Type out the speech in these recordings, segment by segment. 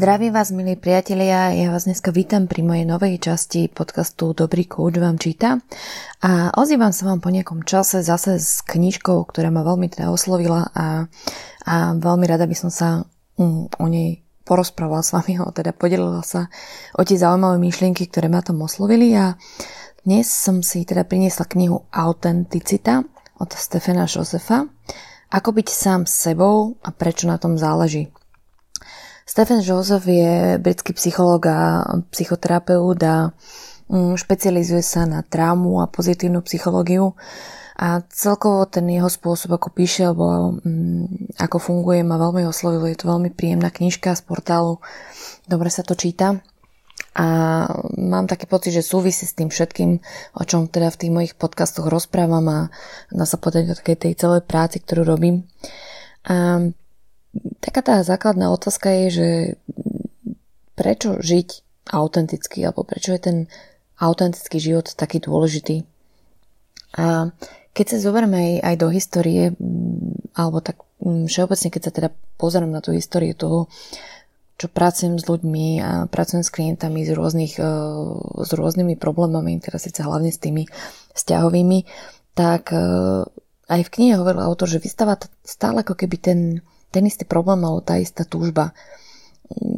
Zdravím vás, milí priatelia, ja vás dneska vítam pri mojej novej časti podcastu Dobrý kouč vám číta a ozývam sa vám po nejakom čase zase s knižkou, ktorá ma veľmi teda oslovila a, a veľmi rada by som sa um, o nej porozprávala s vami, o teda podelila sa o tie zaujímavé myšlienky, ktoré ma tam oslovili a dnes som si teda priniesla knihu Autenticita od Stefana Josefa Ako byť sám sebou a prečo na tom záleží. Stephen Joseph je britský psychológ a psychoterapeut a mm, špecializuje sa na traumu a pozitívnu psychológiu a celkovo ten jeho spôsob, ako píše alebo mm, ako funguje, ma veľmi oslovilo. Je to veľmi príjemná knižka z portálu, dobre sa to číta a mám taký pocit, že súvisí s tým všetkým, o čom teda v tých mojich podcastoch rozprávam a dá sa povedať o takej tej celej práci, ktorú robím. A taká tá základná otázka je, že prečo žiť autenticky, alebo prečo je ten autentický život taký dôležitý. A keď sa zoberieme aj, do histórie, alebo tak všeobecne, keď sa teda pozerám na tú históriu toho, čo pracujem s ľuďmi a pracujem s klientami s, rôznych, e, s rôznymi problémami, teda síce hlavne s tými vzťahovými, tak e, aj v knihe hovoril autor, že vystáva stále ako keby ten, ten istý problém alebo tá istá túžba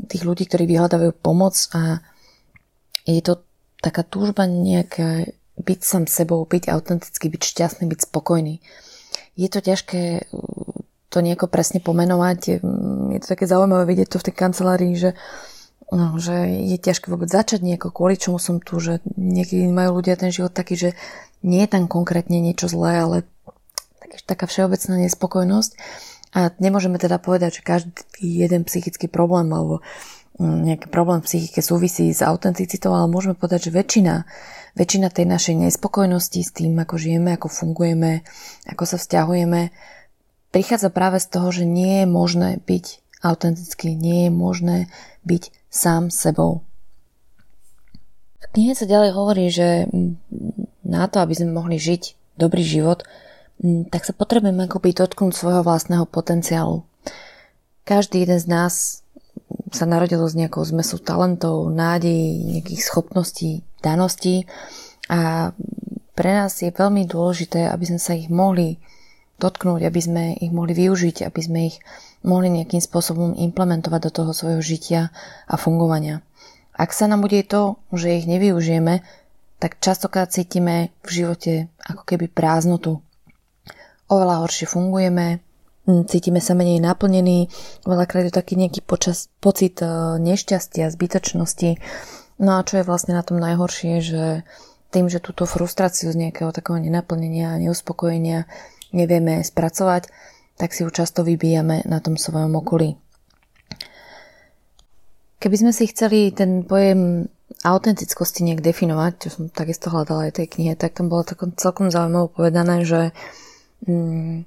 tých ľudí, ktorí vyhľadávajú pomoc a je to taká túžba nejaká byť sám sebou, byť autentický, byť šťastný, byť spokojný. Je to ťažké to nejako presne pomenovať. Je to také zaujímavé vidieť to v tej kancelárii, že, no, že je ťažké vôbec začať nieko, kvôli čomu som tu, že niekedy majú ľudia ten život taký, že nie je tam konkrétne niečo zlé, ale taká všeobecná nespokojnosť. A nemôžeme teda povedať, že každý jeden psychický problém alebo mm, nejaký problém v psychike súvisí s autenticitou, ale môžeme povedať, že väčšina, väčšina tej našej nespokojnosti s tým, ako žijeme, ako fungujeme, ako sa vzťahujeme, prichádza práve z toho, že nie je možné byť autentický, nie je možné byť sám sebou. V knihe sa ďalej hovorí, že na to, aby sme mohli žiť dobrý život, Mm, tak sa potrebujeme akoby dotknúť svojho vlastného potenciálu. Každý jeden z nás sa narodil z nejakou zmesu talentov, nádejí, nejakých schopností, daností a pre nás je veľmi dôležité, aby sme sa ich mohli dotknúť, aby sme ich mohli využiť, aby sme ich mohli nejakým spôsobom implementovať do toho svojho žitia a fungovania. Ak sa nám bude to, že ich nevyužijeme, tak častokrát cítime v živote ako keby prázdnotu, oveľa horšie fungujeme, cítime sa menej naplnení, veľakrát je taký nejaký počas, pocit e, nešťastia, zbytočnosti. No a čo je vlastne na tom najhoršie, že tým, že túto frustráciu z nejakého takého nenaplnenia, neuspokojenia nevieme spracovať, tak si ju často vybíjame na tom svojom okolí. Keby sme si chceli ten pojem autentickosti nejak definovať, čo som takisto hľadala aj tej knihe, tak tam bolo celkom zaujímavé povedané, že mm,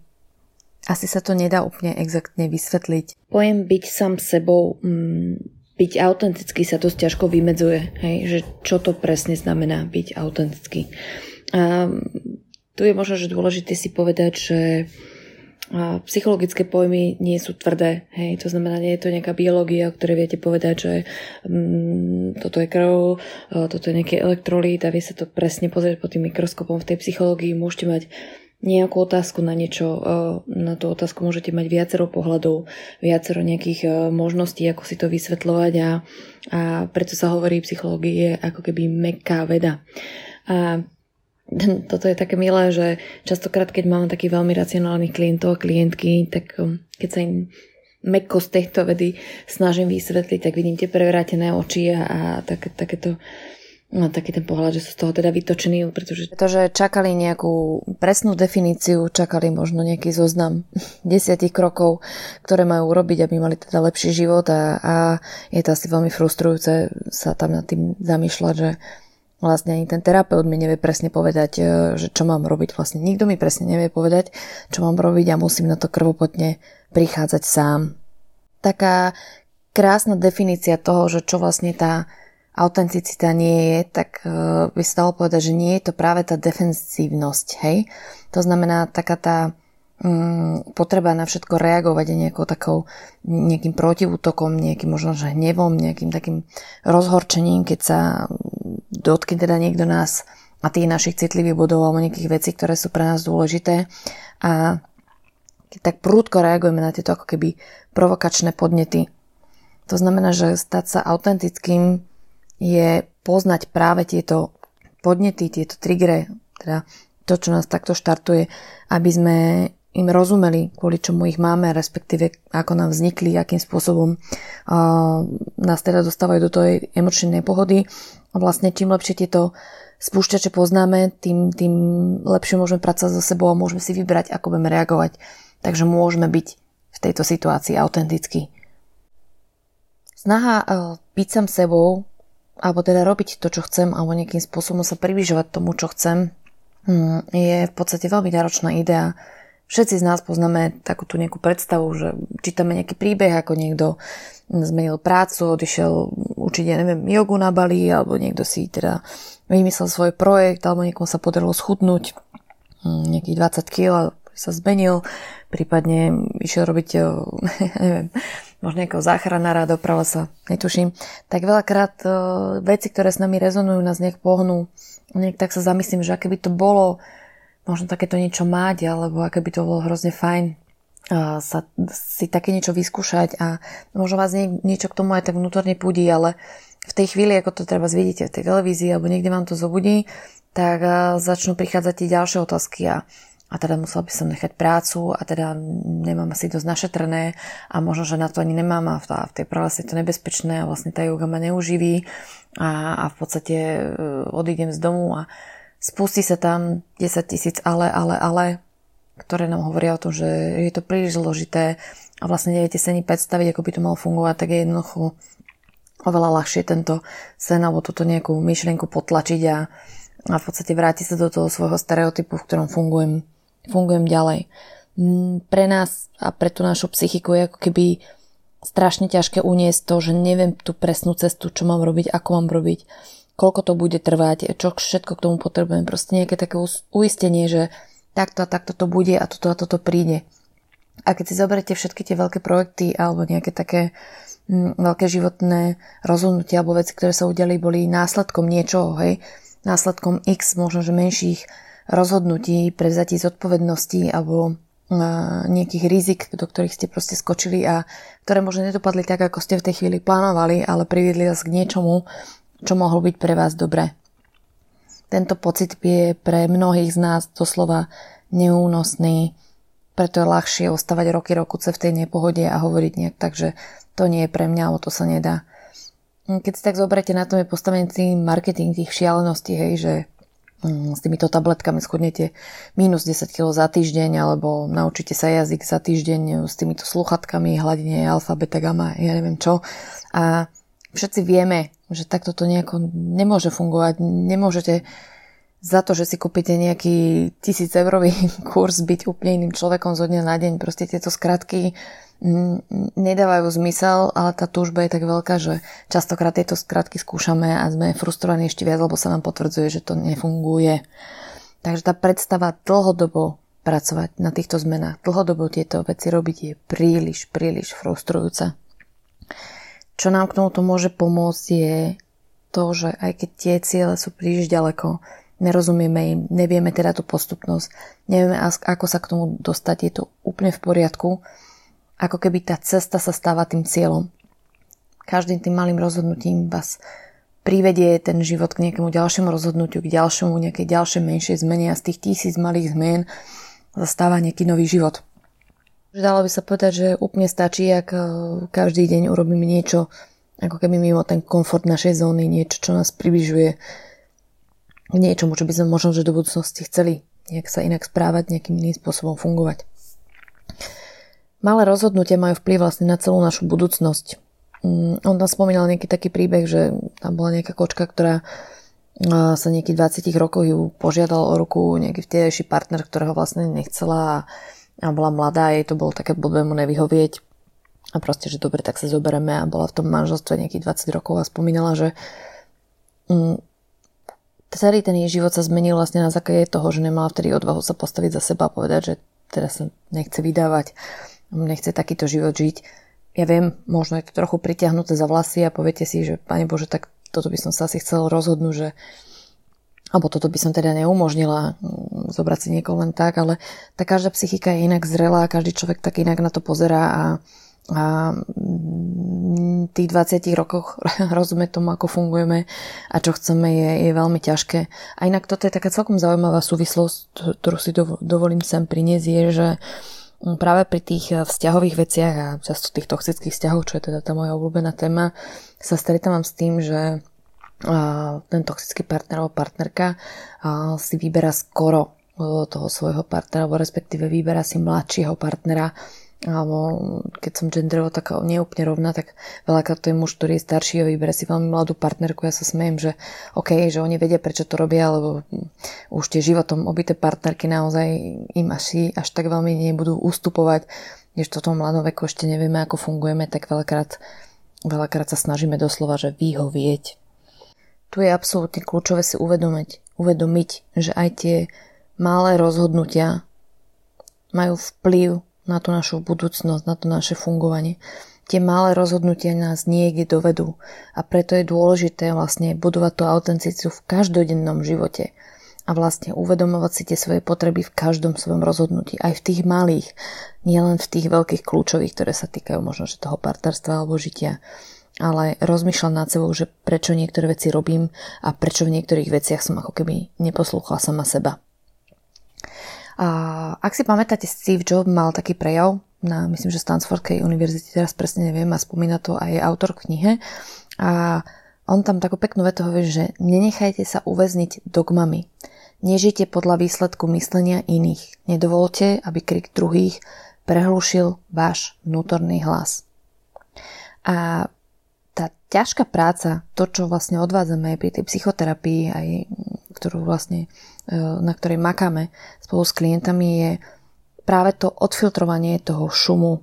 asi sa to nedá úplne exaktne vysvetliť. Pojem byť sám sebou, mm, byť autentický sa dosť ťažko vymedzuje, hej, že čo to presne znamená byť autentický. A tu je možno, že dôležité si povedať, že a psychologické pojmy nie sú tvrdé, hej, to znamená, nie je to nejaká biológia, o ktorej viete povedať, že mm, toto je krv, toto je nejaký elektrolít a vie sa to presne pozrieť pod tým mikroskopom. V tej psychológii môžete mať nejakú otázku na niečo, e, na tú otázku môžete mať viacero pohľadov, viacero nejakých e, možností, ako si to vysvetľovať a, a preto sa hovorí psychológie ako keby meká veda. A toto je také milé, že častokrát, keď mám takých veľmi racionálnych klientov a klientky, tak e, keď sa im mekko z tejto vedy snažím vysvetliť, tak vidím tie prevrátené oči a, a tak, takéto No taký ten pohľad, že sú z toho teda vytočení, pretože... Pretože čakali nejakú presnú definíciu, čakali možno nejaký zoznam desiatich krokov, ktoré majú urobiť, aby mali teda lepší život a, a je to asi veľmi frustrujúce sa tam nad tým zamýšľať, že vlastne ani ten terapeut mi nevie presne povedať, e, že čo mám robiť. Vlastne nikto mi presne nevie povedať, čo mám robiť a musím na to krvopotne prichádzať sám. Taká krásna definícia toho, že čo vlastne tá autenticita nie je, tak uh, by sa dalo povedať, že nie je to práve tá defensívnosť, hej? To znamená taká tá mm, potreba na všetko reagovať nejakou takou nejakým protiútokom, nejakým možno že hnevom, nejakým takým rozhorčením, keď sa dotkne teda niekto nás a tých našich citlivých bodov alebo nejakých vecí, ktoré sú pre nás dôležité a keď tak prúdko reagujeme na tieto ako keby provokačné podnety. To znamená, že stať sa autentickým je poznať práve tieto podnety, tieto triggery, teda to, čo nás takto štartuje, aby sme im rozumeli, kvôli čomu ich máme, respektíve ako nám vznikli, akým spôsobom uh, nás teda dostávajú do tej emočnej nepohody. A vlastne čím lepšie tieto spúšťače poznáme, tým, tým lepšie môžeme pracovať so sebou a môžeme si vybrať, ako budeme reagovať. Takže môžeme byť v tejto situácii autentickí. Snaha uh, byť sam sebou, alebo teda robiť to, čo chcem, alebo nejakým spôsobom sa približovať tomu, čo chcem, hm, je v podstate veľmi náročná idea. Všetci z nás poznáme takúto nejakú predstavu, že čítame nejaký príbeh, ako niekto zmenil prácu, odišiel ja neviem, jogu na Bali, alebo niekto si teda vymyslel svoj projekt, alebo niekomu sa podarilo schudnúť hm, nejakých 20 kg, sa zmenil, prípadne išiel robiť, neviem, možno nejakého záchranára, doprava sa, netuším. Tak veľakrát veci, ktoré s nami rezonujú, nás nejak pohnú. Nejak tak sa zamyslím, že aké by to bolo, možno takéto niečo mať, alebo aké by to bolo hrozne fajn sa si také niečo vyskúšať a možno vás nie, niečo k tomu aj tak vnútorne púdi, ale v tej chvíli, ako to treba vidíte v tej televízii alebo niekde vám to zobudí, tak začnú prichádzať tie ďalšie otázky a, a teda musela by som nechať prácu a teda nemám asi dosť našetrené a možno, že na to ani nemám a v, v tej práve je to nebezpečné a vlastne tá yoga ma neuživí a, a v podstate e, odídem z domu a, spustí sa tam 10 tisíc ale, ale, ale, ktoré nám hovoria o tom, že je to príliš zložité a vlastne neviete sa ani predstaviť, ako by to malo fungovať, tak je jednoducho oveľa ľahšie tento sen alebo túto nejakú myšlienku potlačiť a, a v podstate vrátiť sa do toho svojho stereotypu, v ktorom fungujem, fungujem ďalej. Mm, pre nás a pre tú našu psychiku je ako keby strašne ťažké uniesť to, že neviem tú presnú cestu, čo mám robiť, ako mám robiť koľko to bude trvať, čo všetko k tomu potrebujem. Proste nejaké také uistenie, že takto a takto to bude a toto a toto príde. A keď si zoberete všetky tie veľké projekty alebo nejaké také mm, veľké životné rozhodnutia alebo veci, ktoré sa udiali, boli následkom niečoho, hej, následkom x, možno že menších rozhodnutí, prevzatí zodpovednosti alebo nejakých rizik, do ktorých ste proste skočili a ktoré možno nedopadli tak, ako ste v tej chvíli plánovali, ale priviedli vás k niečomu, čo mohlo byť pre vás dobré. Tento pocit je pre mnohých z nás doslova neúnosný, preto je ľahšie ostávať roky rokuce v tej nepohode a hovoriť nejak tak, že to nie je pre mňa, alebo to sa nedá. Keď si tak zoberete, na tom je postavený marketing tých šialeností, hej, že s týmito tabletkami schudnete minus 10 kg za týždeň, alebo naučíte sa jazyk za týždeň s týmito sluchatkami, hladine alfa, beta, gamma, ja neviem čo. A všetci vieme, že takto to nejako nemôže fungovať. Nemôžete za to, že si kúpite nejaký tisíc eurový kurz byť úplne iným človekom zo dňa na deň. Proste tieto skratky mm, nedávajú zmysel, ale tá túžba je tak veľká, že častokrát tieto skratky skúšame a sme frustrovaní ešte viac, lebo sa nám potvrdzuje, že to nefunguje. Takže tá predstava dlhodobo pracovať na týchto zmenách, dlhodobo tieto veci robiť je príliš, príliš frustrujúca. Čo nám k tomuto môže pomôcť je to, že aj keď tie ciele sú príliš ďaleko, nerozumieme im, nevieme teda tú postupnosť, nevieme ako sa k tomu dostať, je to úplne v poriadku, ako keby tá cesta sa stáva tým cieľom. Každým tým malým rozhodnutím vás privedie ten život k nejakému ďalšiemu rozhodnutiu, k ďalšiemu, nejakej ďalšej menšej zmene a z tých tisíc malých zmien zastáva nejaký nový život. Dalo by sa povedať, že úplne stačí, ak e, každý deň urobíme niečo, ako keby mimo ten komfort našej zóny, niečo, čo nás približuje k niečomu, čo by sme možno, že do budúcnosti chceli nejak sa inak správať, nejakým iným spôsobom fungovať. Malé rozhodnutia majú vplyv vlastne na celú našu budúcnosť. Mm, on tam spomínal nejaký taký príbeh, že tam bola nejaká kočka, ktorá sa nejakých 20 rokov ju požiadal o ruku nejaký vtedajší partner, ktorého vlastne nechcela a bola mladá, jej to bolo také blbé mu nevyhovieť. A proste, že dobre, tak sa zoberieme. A bola v tom manželstve nejakých 20 rokov a spomínala, že mm, celý ten jej život sa zmenil vlastne na základe toho, že nemala vtedy odvahu sa postaviť za seba a povedať, že teda sa nechce vydávať, nechce takýto život žiť. Ja viem, možno je to trochu pritiahnuté za vlasy a poviete si, že Pane Bože, tak toto by som sa asi chcel rozhodnúť, že alebo toto by som teda neumožnila mm, zobrať si niekoho len tak, ale tá každá psychika je inak zrelá, každý človek tak inak na to pozerá a, a mm, tých 20 rokoch rozumieť tomu, ako fungujeme a čo chceme je, je veľmi ťažké. A inak toto je taká celkom zaujímavá súvislosť, ktorú si dovolím sem priniesť, je, že mm, práve pri tých vzťahových veciach a často tých toxických vzťahov, čo je teda tá moja obľúbená téma, sa stretávam s tým, že ten toxický partner alebo partnerka si vyberá skoro toho svojho partnera, alebo respektíve vyberá si mladšieho partnera, alebo keď som genderovo taká neúplne rovná, tak veľakrát to je muž, ktorý je starší a vyberá si veľmi mladú partnerku. Ja sa smejem, že OK, že oni vedia, prečo to robia, lebo už tie životom obité partnerky naozaj im až, až tak veľmi nebudú ustupovať, než to tom mladom veku ešte nevieme, ako fungujeme, tak veľakrát, veľakrát sa snažíme doslova, že vyhovieť tu je absolútne kľúčové si uvedomiť, uvedomiť, že aj tie malé rozhodnutia majú vplyv na tú našu budúcnosť, na to naše fungovanie. Tie malé rozhodnutia nás niekde dovedú. A preto je dôležité vlastne budovať tú autenticitu v každodennom živote. A vlastne uvedomovať si tie svoje potreby v každom svojom rozhodnutí, aj v tých malých, nielen v tých veľkých kľúčových, ktoré sa týkajú možno že toho partnerstva alebo žitia. Ale rozmýšľam nad sebou, že prečo niektoré veci robím a prečo v niektorých veciach som ako keby neposlúchala sama seba. A ak si pamätáte, Steve Jobs mal taký prejav na, myslím, že Stanfordskej univerzite, teraz presne neviem, a spomína to aj autor knihe. A on tam takú peknú vetu hovorí, že nenechajte sa uväzniť dogmami. Nežite podľa výsledku myslenia iných. Nedovolte, aby krik druhých prehlušil váš vnútorný hlas. A tá ťažká práca, to, čo vlastne odvádzame pri tej psychoterapii, aj ktorú vlastne, e, na ktorej makáme spolu s klientami, je práve to odfiltrovanie toho šumu,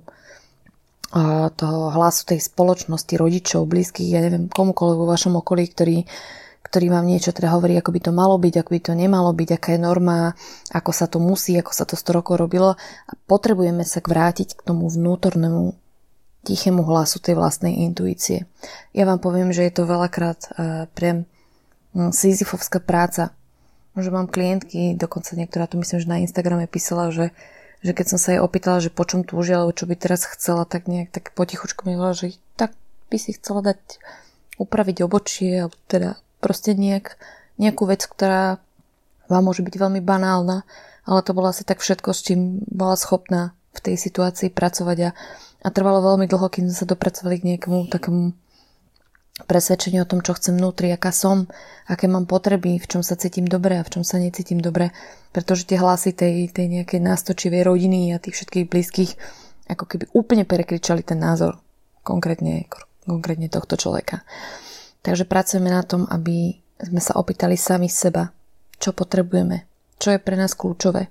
toho hlasu tej spoločnosti, rodičov, blízkych, ja neviem, komukoľvek vo vašom okolí, ktorý, ktorý vám niečo teda hovorí, ako by to malo byť, ako by to nemalo byť, aká je norma, ako sa to musí, ako sa to 100 rokov robilo a potrebujeme sa vrátiť k tomu vnútornému tichému hlasu tej vlastnej intuície. Ja vám poviem, že je to veľakrát uh, pre um, Sisyfovská práca. Že mám klientky, dokonca niektorá tu myslím, že na Instagrame písala, že, že keď som sa jej opýtala, že po čom túži, alebo čo by teraz chcela, tak nejak tak potichučku mi že tak by si chcela dať upraviť obočie, alebo teda proste nejak, nejakú vec, ktorá vám môže byť veľmi banálna, ale to bola asi tak všetko, s čím bola schopná v tej situácii pracovať a a trvalo veľmi dlho, kým sme sa dopracovali k nejakému takému presvedčeniu o tom, čo chcem vnútri, aká som, aké mám potreby, v čom sa cítim dobre a v čom sa necítim dobre. Pretože tie hlasy tej, tej nejakej nástočivej rodiny a tých všetkých blízkych ako keby úplne prekričali ten názor konkrétne, konkrétne tohto človeka. Takže pracujeme na tom, aby sme sa opýtali sami seba, čo potrebujeme, čo je pre nás kľúčové,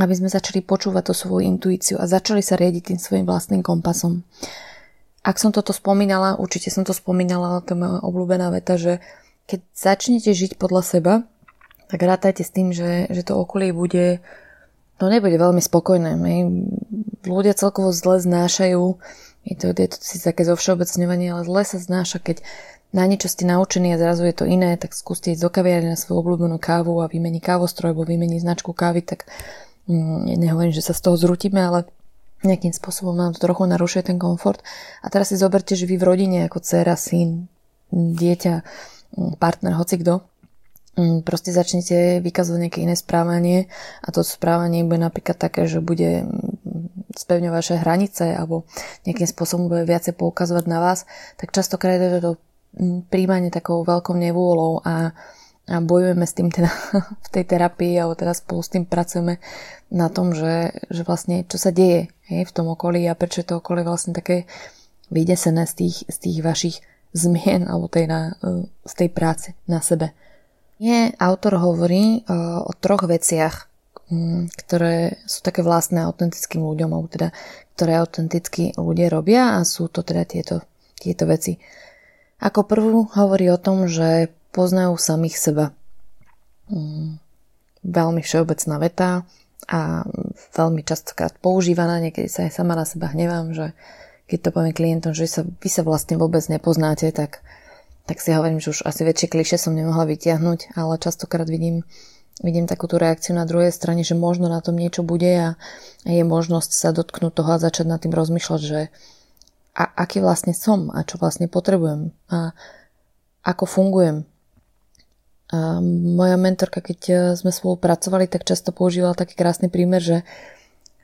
aby sme začali počúvať tú svoju intuíciu a začali sa riadiť tým svojim vlastným kompasom. Ak som toto spomínala, určite som to spomínala, to je moja obľúbená veta, že keď začnete žiť podľa seba, tak rátajte s tým, že, že to okolie bude, no nebude veľmi spokojné. My, ľudia celkovo zle znášajú, je to, je to si také zovšeobecňovanie, ale zle sa znáša, keď na niečo ste naučení a zrazu je to iné, tak skúste ísť do kaviarne na svoju obľúbenú kávu a vymení kávostroj alebo vymení značku kávy, tak Mm, nehovorím, že sa z toho zrutíme, ale nejakým spôsobom nám to trochu narušuje ten komfort. A teraz si zoberte, že vy v rodine ako dcera, syn, dieťa, mm, partner, hoci kto, mm, proste začnete vykazovať nejaké iné správanie a to správanie bude napríklad také, že bude spevňovať vaše hranice alebo nejakým spôsobom bude viacej poukazovať na vás, tak častokrát je to príjmanie takou veľkou nevôľou a a bojujeme s tým teda v tej terapii alebo teda spolu s tým pracujeme na tom, že, že vlastne čo sa deje hej, v tom okolí a prečo je to okolie vlastne také vydesené z tých, z tých vašich zmien alebo tej na, e, z tej práce na sebe. Nie, autor hovorí uh, o troch veciach, um, ktoré sú také vlastné autentickým ľuďom, alebo teda ktoré autentickí ľudia robia a sú to teda tieto, tieto veci. Ako prvú hovorí o tom, že poznajú samých seba. Mm, veľmi všeobecná veta, a veľmi častokrát používaná, niekedy sa aj sama na seba hnevám, že keď to poviem klientom, že sa, vy sa vlastne vôbec nepoznáte, tak, tak si hovorím, že už asi väčšie kliše som nemohla vytiahnuť, ale častokrát vidím, vidím takúto reakciu na druhej strane, že možno na tom niečo bude a je možnosť sa dotknúť toho a začať nad tým rozmýšľať, že a aký vlastne som a čo vlastne potrebujem a ako fungujem. A moja mentorka, keď e, sme spolupracovali, tak často používala taký krásny prímer, že,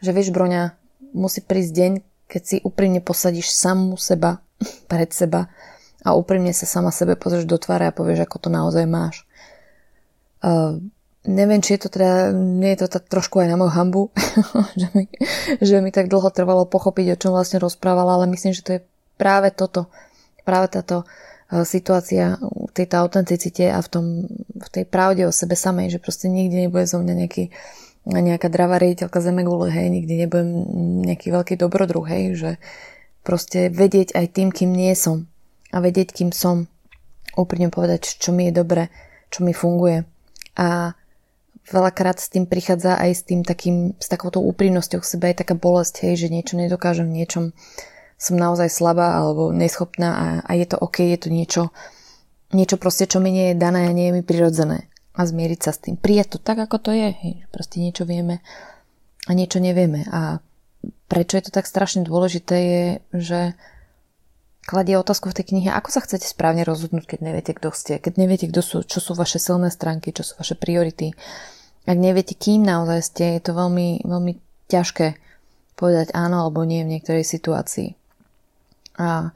že vieš, Broňa, musí prísť deň, keď si úprimne posadíš samú seba pred seba a úprimne sa sama sebe pozrieš do tváre a povieš, ako to naozaj máš. Uh, neviem, či je to teda, nie je to tak trošku aj na moju hambu, že, mi, že mi tak dlho trvalo pochopiť, o čom vlastne rozprávala, ale myslím, že to je práve toto, práve táto situácia v tejto autenticite a v, tom, v tej pravde o sebe samej, že proste nikdy nebude zo mňa nejaký, nejaká dravá riediteľka zemegule, hej, nikdy nebudem nejaký veľký dobrodruh, hej, že proste vedieť aj tým, kým nie som a vedieť, kým som, úprimne povedať, čo mi je dobre, čo mi funguje. A veľakrát s tým prichádza aj s tým takým, s takouto úprimnosťou k sebe aj taká bolesť, hej, že niečo nedokážem, v niečom som naozaj slabá alebo neschopná a, a je to OK, je to niečo, niečo proste, čo mi nie je dané a nie je mi prirodzené. A zmieriť sa s tým. Prijať to tak, ako to je. Hej, proste niečo vieme a niečo nevieme. A prečo je to tak strašne dôležité je, že kladie otázku v tej knihe, ako sa chcete správne rozhodnúť, keď neviete, kto ste, keď neviete, kto sú, čo sú vaše silné stránky, čo sú vaše priority, ak neviete, kým naozaj ste, je to veľmi, veľmi ťažké povedať áno alebo nie v niektorej situácii. A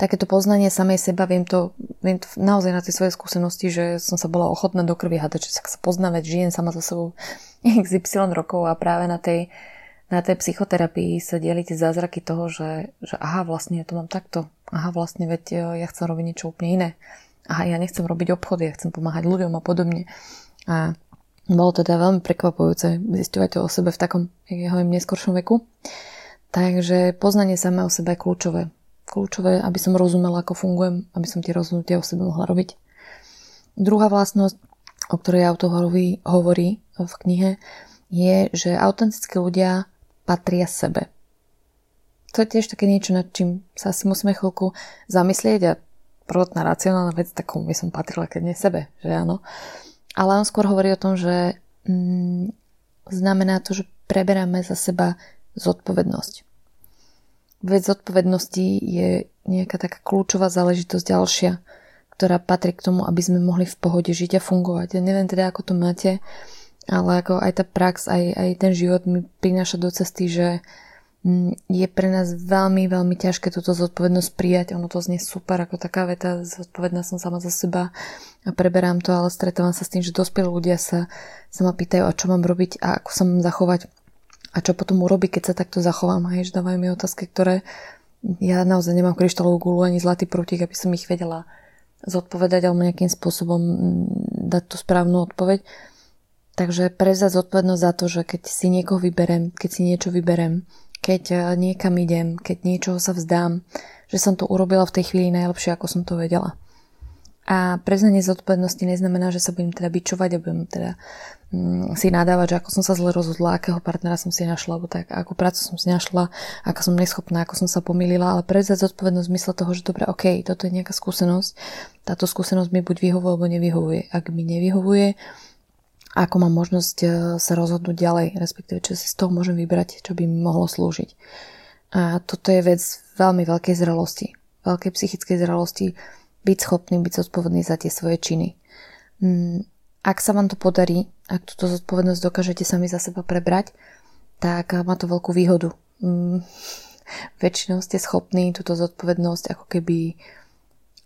takéto poznanie samej seba, viem to, viem to naozaj na tej svojej skúsenosti, že som sa bola ochotná do krvi hádať, že sa poznávať, žijem sama za sebou XY rokov a práve na tej, na tej psychoterapii sa dieli tie zázraky toho, že, že aha, vlastne ja to mám takto. Aha, vlastne veď e, ja chcem robiť niečo úplne iné. Aha, ja nechcem robiť obchody, ja chcem pomáhať ľuďom a podobne. A bolo teda veľmi prekvapujúce zisťovať to o sebe v takom, jak ja hovorím, neskoršom veku. Takže poznanie samé o sebe je kľúčové. Kľúčové, aby som rozumela, ako fungujem, aby som tie rozhodnutia o sebe mohla robiť. Druhá vlastnosť, o ktorej autor hovorí, hovorí v knihe, je, že autentickí ľudia patria sebe. To je tiež také niečo, nad čím sa asi musíme chvíľku zamyslieť a prvotná racionálna vec, takom by som patrila, keď nie sebe, že áno. Ale on skôr hovorí o tom, že mm, znamená to, že preberáme za seba zodpovednosť. Vec zodpovednosti je nejaká taká kľúčová záležitosť ďalšia, ktorá patrí k tomu, aby sme mohli v pohode žiť a fungovať. Ja neviem teda, ako to máte, ale ako aj tá prax, aj, aj ten život mi prináša do cesty, že Mm, je pre nás veľmi, veľmi ťažké túto zodpovednosť prijať. Ono to znie super ako taká veta, zodpovedná som sama za seba a preberám to, ale stretávam sa s tým, že dospelí ľudia sa, sa ma pýtajú, a čo mám robiť a ako sa mám zachovať a čo potom urobiť, keď sa takto zachovám. Hej, že dávajú mi otázky, ktoré ja naozaj nemám kryštálovú gulu ani zlatý prútik, aby som ich vedela zodpovedať alebo nejakým spôsobom mm, dať tú správnu odpoveď. Takže prezať zodpovednosť za to, že keď si niekoho vyberem, keď si niečo vyberem, keď e, niekam idem, keď niečoho sa vzdám, že som to urobila v tej chvíli najlepšie, ako som to vedela. A preznanie zodpovednosti neznamená, že sa budem teda bičovať a budem teda mm, si nadávať, že ako som sa zle rozhodla, akého partnera som si našla, alebo tak, akú prácu som si našla, ako som neschopná, ako som sa pomýlila, ale prevzať zodpovednosť v zmysle toho, že dobre, ok, toto je nejaká skúsenosť, táto skúsenosť mi buď vyhovuje, alebo nevyhovuje. Ak mi nevyhovuje, ako mám možnosť e, sa rozhodnúť ďalej, respektíve čo si z toho môžem vybrať, čo by mi mohlo slúžiť. A toto je vec veľmi veľkej zrelosti, veľkej psychickej zrelosti, byť schopný, byť zodpovedný za tie svoje činy. Mm, ak sa vám to podarí, ak túto zodpovednosť dokážete sami za seba prebrať, tak má to veľkú výhodu. Mm, väčšinou ste schopní túto zodpovednosť ako keby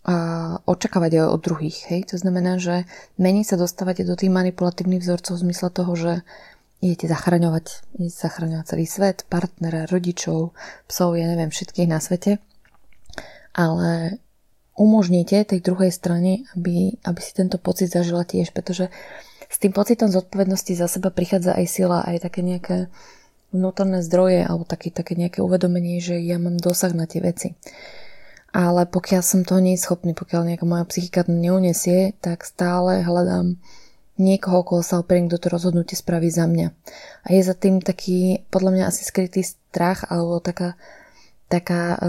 a očakávať aj od druhých. Hej? To znamená, že menej sa dostávate do tých manipulatívnych vzorcov v zmysle toho, že idete zachraňovať, idete zachraňovať celý svet, partnera, rodičov, psov, ja neviem, všetkých na svete. Ale umožníte tej druhej strane, aby, aby si tento pocit zažila tiež, pretože s tým pocitom zodpovednosti za seba prichádza aj sila, aj také nejaké vnútorné zdroje alebo také, také nejaké uvedomenie, že ja mám dosah na tie veci ale pokiaľ som toho nie schopný, pokiaľ nejaká moja psychika to neunesie, tak stále hľadám niekoho, koho sa operím, kto to rozhodnutie spraví za mňa. A je za tým taký, podľa mňa asi skrytý strach alebo taká, taká e,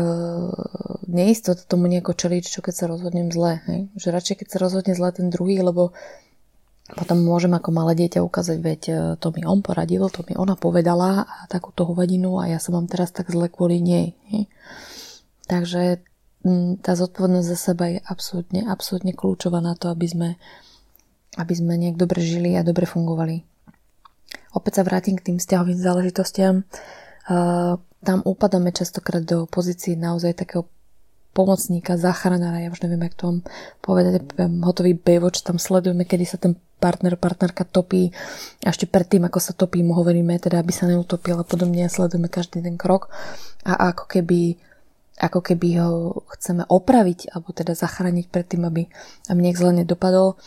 neistota tomu nieko čeliť, čo keď sa rozhodnem zle. Hej? Že radšej keď sa rozhodne zle ten druhý, lebo potom môžem ako malé dieťa ukázať, veď e, to mi on poradil, to mi ona povedala a takúto hovadinu a ja som mám teraz tak zle kvôli nej. Hej? Takže tá zodpovednosť za seba je absolútne, absolútne kľúčová na to, aby sme aby sme nejak dobre žili a dobre fungovali. Opäť sa vrátim k tým vzťahovým záležitostiam. Uh, tam upadáme častokrát do pozície naozaj takého pomocníka, záchranára, ja už neviem, jak to vám povedať, hotový Baywatch, tam sledujeme, kedy sa ten partner, partnerka topí. A ešte predtým, ako sa topí, mu hovoríme teda, aby sa neutopil a podobne a sledujeme každý ten krok. A ako keby ako keby ho chceme opraviť alebo teda zachrániť pred tým, aby, aby nejak zle nedopadol.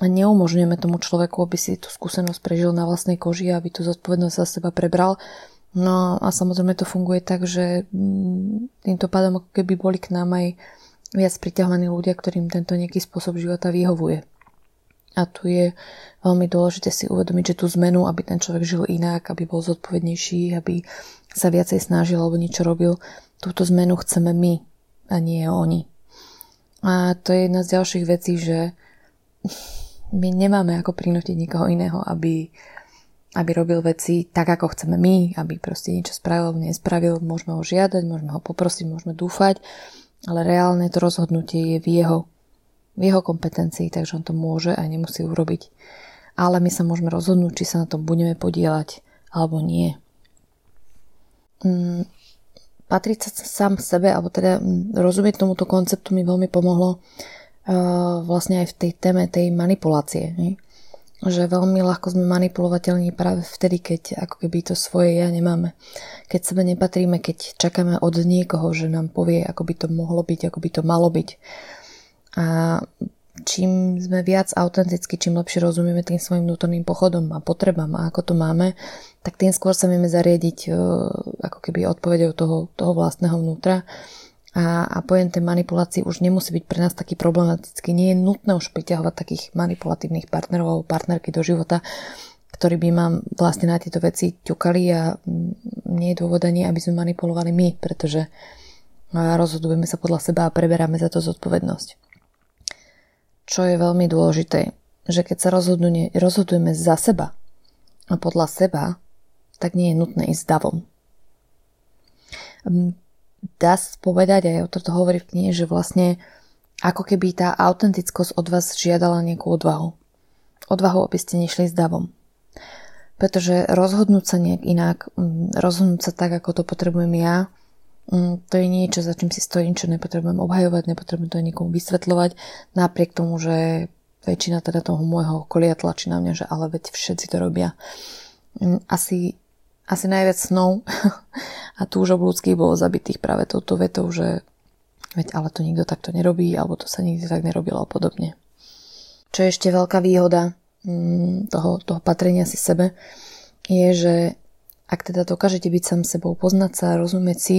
A neumožňujeme tomu človeku, aby si tú skúsenosť prežil na vlastnej koži, aby tú zodpovednosť za seba prebral. No a samozrejme to funguje tak, že mm, týmto pádom ako keby boli k nám aj viac priťahovaní ľudia, ktorým tento nejaký spôsob života vyhovuje. A tu je veľmi dôležité si uvedomiť, že tú zmenu, aby ten človek žil inak, aby bol zodpovednejší, aby sa viacej snažil alebo niečo robil, túto zmenu chceme my a nie oni. A to je jedna z ďalších vecí, že my nemáme ako prinútiť nikoho iného, aby, aby robil veci tak, ako chceme my, aby proste niečo spravil, nespravil, môžeme ho žiadať, môžeme ho poprosiť, môžeme dúfať, ale reálne to rozhodnutie je v jeho, v jeho kompetencii, takže on to môže a nemusí urobiť. Ale my sa môžeme rozhodnúť, či sa na tom budeme podielať alebo nie. Mm, patriť sa sám sebe, alebo teda mm, rozumieť tomuto konceptu mi veľmi pomohlo vlastne aj v tej téme tej manipulácie. Nie? Že veľmi ľahko sme manipulovateľní práve vtedy, keď ako keby to svoje ja nemáme. Keď sebe nepatríme, keď čakáme od niekoho, že nám povie, ako by to mohlo byť, ako by to malo byť. A čím sme viac autenticky, čím lepšie rozumieme tým svojim vnútorným pochodom a potrebám a ako to máme, tak tým skôr sa vieme zariadiť ako keby odpovedou toho, toho vlastného vnútra a, a pojem tej manipulácii už nemusí byť pre nás taký problematický. Nie je nutné už priťahovať takých manipulatívnych partnerov alebo partnerky do života, ktorí by nám vlastne na tieto veci ťukali a nie je dôvod ani, aby sme manipulovali my, pretože rozhodujeme sa podľa seba a preberáme za to zodpovednosť. Čo je veľmi dôležité, že keď sa rozhodujeme za seba a podľa seba, tak nie je nutné ísť davom dá sa povedať, aj o toto hovorí v knihe, že vlastne ako keby tá autentickosť od vás žiadala nejakú odvahu. Odvahu, aby ste nešli s davom. Pretože rozhodnúť sa nejak inak, mm, rozhodnúť sa tak, ako to potrebujem ja, mm, to je niečo, za čím si stojím, čo nepotrebujem obhajovať, nepotrebujem to nikomu vysvetľovať, napriek tomu, že väčšina teda toho môjho okolia tlačí na mňa, že ale veď všetci to robia. Mm, asi asi najviac snov a túžob ľudských bolo zabitých práve touto vetou, že veď ale to nikto takto nerobí, alebo to sa nikdy tak nerobilo a podobne. Čo je ešte veľká výhoda mm, toho, toho patrenia si sebe, je, že ak teda dokážete byť sám sebou, poznať sa, rozumieť si,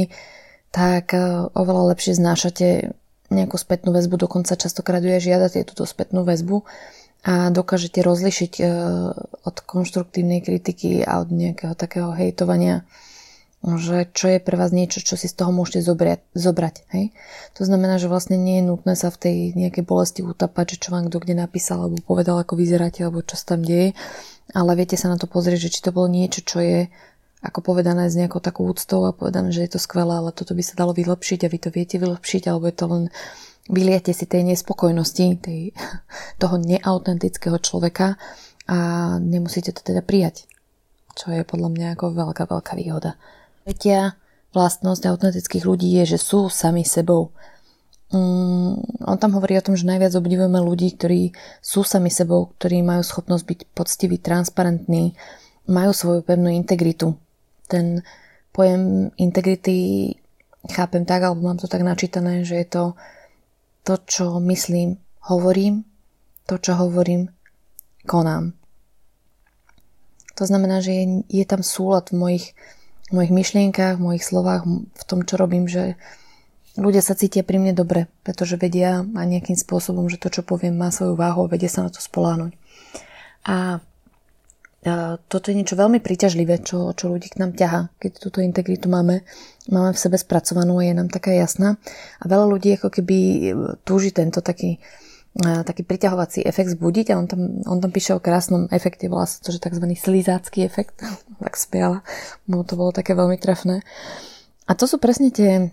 tak e, oveľa lepšie znášate nejakú spätnú väzbu, dokonca častokrát aj žiadate túto spätnú väzbu, a dokážete rozlišiť e, od konštruktívnej kritiky a od nejakého takého hejtovania, že čo je pre vás niečo, čo si z toho môžete zobrať. zobrať hej? To znamená, že vlastne nie je nutné sa v tej nejakej bolesti utapať, že čo vám kto kde napísal alebo povedal, ako vyzeráte alebo čo sa tam deje, ale viete sa na to pozrieť, že či to bolo niečo, čo je ako povedané s nejakou takou úctou a povedané, že je to skvelé, ale toto by sa dalo vylepšiť a vy to viete vylepšiť, alebo je to len vyliete si tej nespokojnosti, tej, toho neautentického človeka a nemusíte to teda prijať. Čo je podľa mňa ako veľká, veľká výhoda. Tretia vlastnosť autentických ľudí je, že sú sami sebou. Um, on tam hovorí o tom, že najviac obdivujeme ľudí, ktorí sú sami sebou, ktorí majú schopnosť byť poctiví, transparentní, majú svoju pevnú integritu. Ten pojem integrity chápem tak, alebo mám to tak načítané, že je to to, čo myslím, hovorím, to, čo hovorím, konám. To znamená, že je, je tam súlad v mojich, v mojich myšlienkách, v mojich slovách, v tom, čo robím, že ľudia sa cítia pri mne dobre, pretože vedia a nejakým spôsobom, že to, čo poviem, má svoju váhu a vedia sa na to spoláhnuť. A toto je niečo veľmi príťažlivé, čo, čo ľudí k nám ťaha, keď túto integritu máme, máme v sebe spracovanú a je nám taká jasná. A veľa ľudí ako keby túži tento taký, taký priťahovací efekt zbudiť a on tam, on tam píše o krásnom efekte, volá sa to, že tzv. slizácky efekt, tak spiala, mu to bolo také veľmi trefné. A to sú presne tie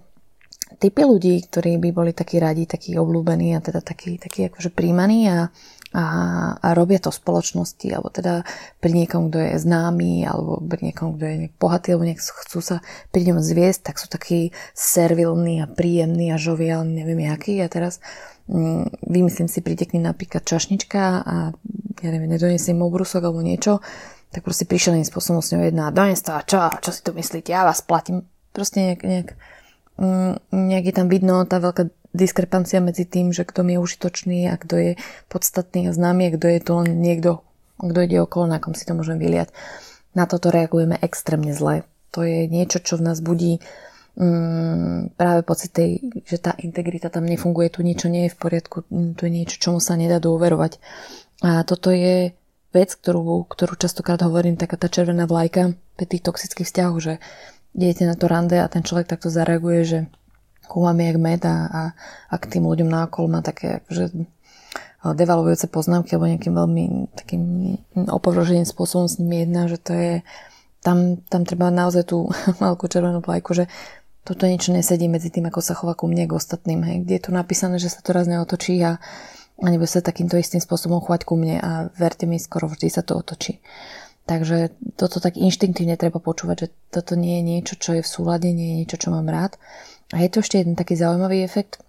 typy ľudí, ktorí by boli takí radi, takí obľúbení a teda takí, takí akože príjmaní a, a, a robia to v spoločnosti, alebo teda pri niekom, kto je známy, alebo pri niekom, kto je bohatý, alebo nech chcú sa pri ňom zviesť, tak sú takí servilní a príjemní a žoviálni, neviem jaký. A teraz mm, vymyslím si, príde k ním napríklad čašnička a ja neviem, nedonesiem mu brusok alebo niečo, tak proste iným spôsobom s ňou jedná, dones to a čo, čo si tu myslíte, ja vás platím. Proste nejak, nejak, mm, nejak je tam vidno tá veľká diskrepancia medzi tým, že kto mi je užitočný a kto je podstatný a známy a kto je tu len niekto, kto ide okolo, na kom si to môžem vyliať. Na toto reagujeme extrémne zle. To je niečo, čo v nás budí mm, práve pocit tej, že tá integrita tam nefunguje, tu niečo nie je v poriadku, mm, tu je niečo, čomu sa nedá dôverovať. A toto je vec, ktorú, ktorú častokrát hovorím, taká tá červená vlajka pri tých toxických vzťahoch, že idete na to rande a ten človek takto zareaguje, že kúmame jak med a, a, a k tým ľuďom náokolo má také akože devalvujúce poznámky alebo nejakým veľmi takým opovrženým spôsobom s nimi jedná, že to je tam, tam treba naozaj tú veľkú červenú plajku, že toto niečo nesedí medzi tým, ako sa chová ku mne k ostatným. Hej. Kde je tu napísané, že sa to raz neotočí a, a sa takýmto istým spôsobom chovať ku mne a verte mi, skoro vždy sa to otočí. Takže toto tak inštinktívne treba počúvať, že toto nie je niečo, čo je v súlade, nie je niečo, čo mám rád a je to ešte jeden taký zaujímavý efekt,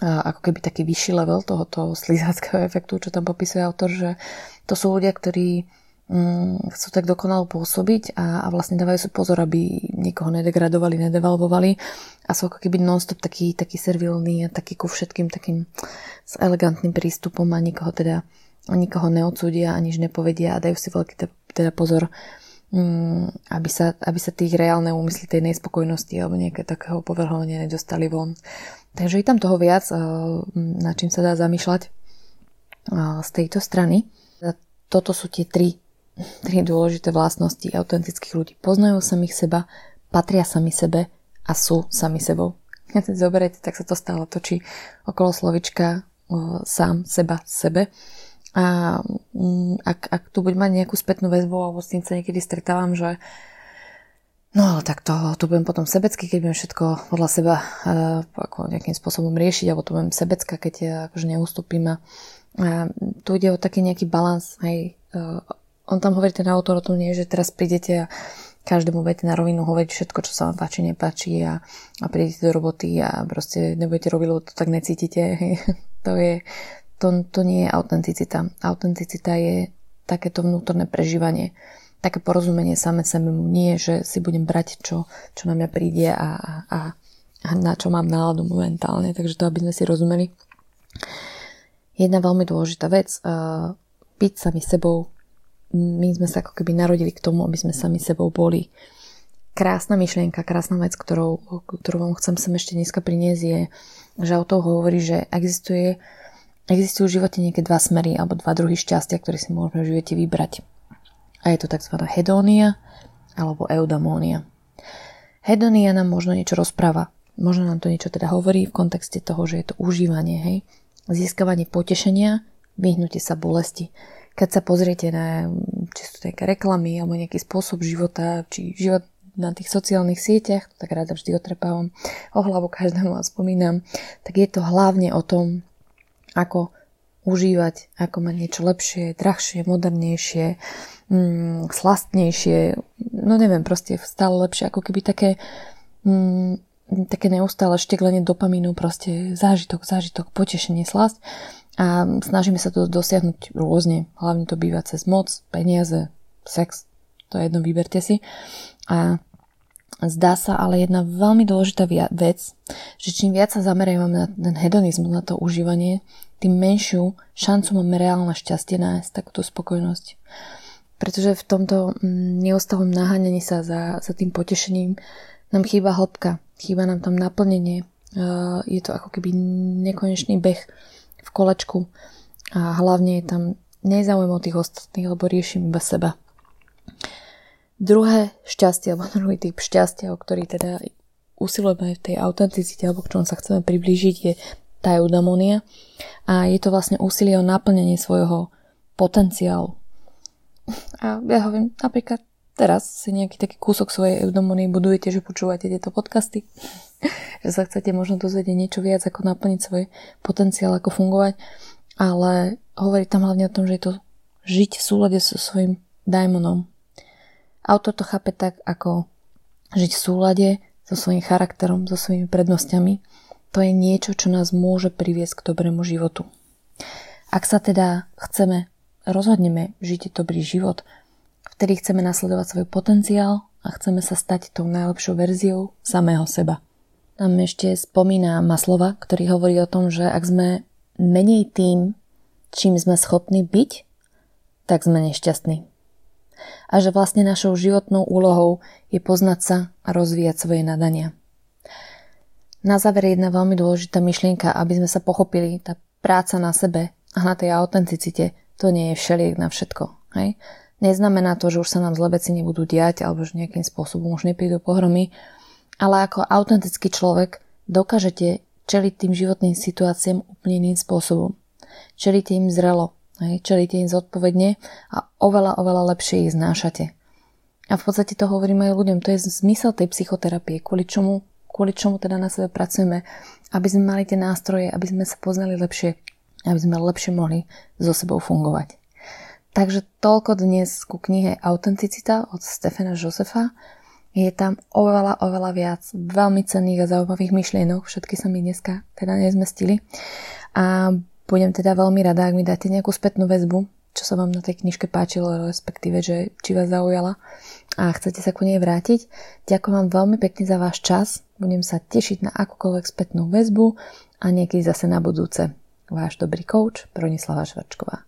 ako keby taký vyšší level tohoto slizáckého efektu, čo tam popisuje autor, že to sú ľudia, ktorí mm, chcú tak dokonalo pôsobiť a, a vlastne dávajú si pozor, aby niekoho nedegradovali, nedevalvovali a sú ako keby non-stop taký, taký servilný a taký ku všetkým takým s elegantným prístupom a nikoho teda nikoho neodsúdia a nič nepovedia a dajú si veľký teda pozor aby sa, aby sa tých reálne úmysly tej nespokojnosti alebo nejaké takého povrhovania nedostali von. Takže je tam toho viac, eh, na čím sa dá zamýšľať eh, z tejto strany. Toto sú tie tri, tri dôležité vlastnosti autentických ľudí. Poznajú samých seba, patria sami sebe a sú sami sebou. Keď si zoberiete, tak sa to stále točí okolo slovička eh, sám, seba, sebe. A mm, ak, ak tu budem mať nejakú spätnú väzbu alebo s tým sa niekedy stretávam, že no tak to, to budem potom sebecky, keď budem všetko podľa seba uh, ako nejakým spôsobom riešiť, alebo to budem sebecka, keď ja akože neustúpim a tu ide o taký nejaký balans, hej, uh, on tam hovorí ten autor o tom nie, že teraz prídete a každému budete na rovinu hovoriť všetko, čo sa vám páči, nepáči a, a prídete do roboty a proste nebudete robiť, lebo to tak necítite. To je to, to nie je autenticita. Autenticita je takéto vnútorné prežívanie, také porozumenie same sebemu. Nie, že si budem brať, čo, čo na mňa príde a, a, a na čo mám náladu momentálne. Takže to, aby sme si rozumeli. Jedna veľmi dôležitá vec, uh, byť sami sebou. My sme sa ako keby narodili k tomu, aby sme sami sebou boli. Krásna myšlienka, krásna vec, ktorou, ktorú vám chcem sem ešte dneska priniesť je, že autor hovorí, že existuje Existujú v živote nejaké dva smery alebo dva druhy šťastia, ktoré si môžeme v živote vybrať. A je to tzv. hedónia alebo eudamónia. Hedónia nám možno niečo rozpráva. Možno nám to niečo teda hovorí v kontexte toho, že je to užívanie, hej. Získavanie potešenia, vyhnutie sa bolesti. Keď sa pozriete na či sú to nejaké reklamy alebo nejaký spôsob života, či život na tých sociálnych sieťach, tak rada vždy otrepávam o hlavu každému a spomínam, tak je to hlavne o tom, ako užívať, ako mať niečo lepšie, drahšie, modernejšie, mm, slastnejšie, no neviem, proste stále lepšie, ako keby také, mm, také neustále šteklenie dopamínu, proste zážitok, zážitok, potešenie, slasť a snažíme sa to dosiahnuť rôzne, hlavne to býva cez moc, peniaze, sex, to je jedno, vyberte si. A Zdá sa ale jedna veľmi dôležitá vec, že čím viac sa zameriavame na ten hedonizmus, na to užívanie, tým menšiu šancu máme reálne šťastie nájsť takúto spokojnosť. Pretože v tomto mm, neustalom naháňaní sa za, za tým potešením nám chýba hĺbka, chýba nám tam naplnenie. Je to ako keby nekonečný beh v kolečku a hlavne je tam nezaujímam o tých ostatných, lebo riešim iba seba. Druhé šťastie, alebo druhý typ šťastia, o ktorý teda usilujeme v tej autenticite, alebo k čomu sa chceme priblížiť, je tá eudamonia. A je to vlastne úsilie o naplnenie svojho potenciálu. A ja hovorím, napríklad teraz si nejaký taký kúsok svojej eudamonie budujete, že počúvate tieto podcasty, že sa chcete možno dozvedieť niečo viac, ako naplniť svoj potenciál, ako fungovať, ale hovorí tam hlavne o tom, že je to žiť v súlade so svojím daimonom, Autor to chápe tak, ako žiť v súlade so svojím charakterom, so svojimi prednosťami. To je niečo, čo nás môže priviesť k dobrému životu. Ak sa teda chceme, rozhodneme žiť dobrý život, vtedy chceme nasledovať svoj potenciál a chceme sa stať tou najlepšou verziou samého seba. Tam ešte spomína Maslova, ktorý hovorí o tom, že ak sme menej tým, čím sme schopní byť, tak sme nešťastní a že vlastne našou životnou úlohou je poznať sa a rozvíjať svoje nadania. Na záver jedna veľmi dôležitá myšlienka, aby sme sa pochopili, tá práca na sebe a na tej autenticite, to nie je všeliek na všetko. Hej? Neznamená to, že už sa nám zle veci nebudú diať alebo že nejakým spôsobom už neprídu pohromy, ale ako autentický človek dokážete čeliť tým životným situáciám úplne iným spôsobom. Čelíte im zrelo, Hej, čelíte im zodpovedne a oveľa, oveľa lepšie ich znášate. A v podstate to hovorím aj ľuďom, to je zmysel tej psychoterapie, kvôli čomu, kvôli čomu teda na sebe pracujeme, aby sme mali tie nástroje, aby sme sa poznali lepšie, aby sme lepšie mohli so sebou fungovať. Takže toľko dnes ku knihe Autenticita od Stefana Josefa. Je tam oveľa, oveľa viac veľmi cenných a zaujímavých myšlienok. Všetky sa mi dneska teda nezmestili. A budem teda veľmi rada, ak mi dáte nejakú spätnú väzbu, čo sa vám na tej knižke páčilo, respektíve, že či vás zaujala a chcete sa ku nej vrátiť. Ďakujem vám veľmi pekne za váš čas. Budem sa tešiť na akúkoľvek spätnú väzbu a niekedy zase na budúce. Váš dobrý coach Bronislava Švrčková.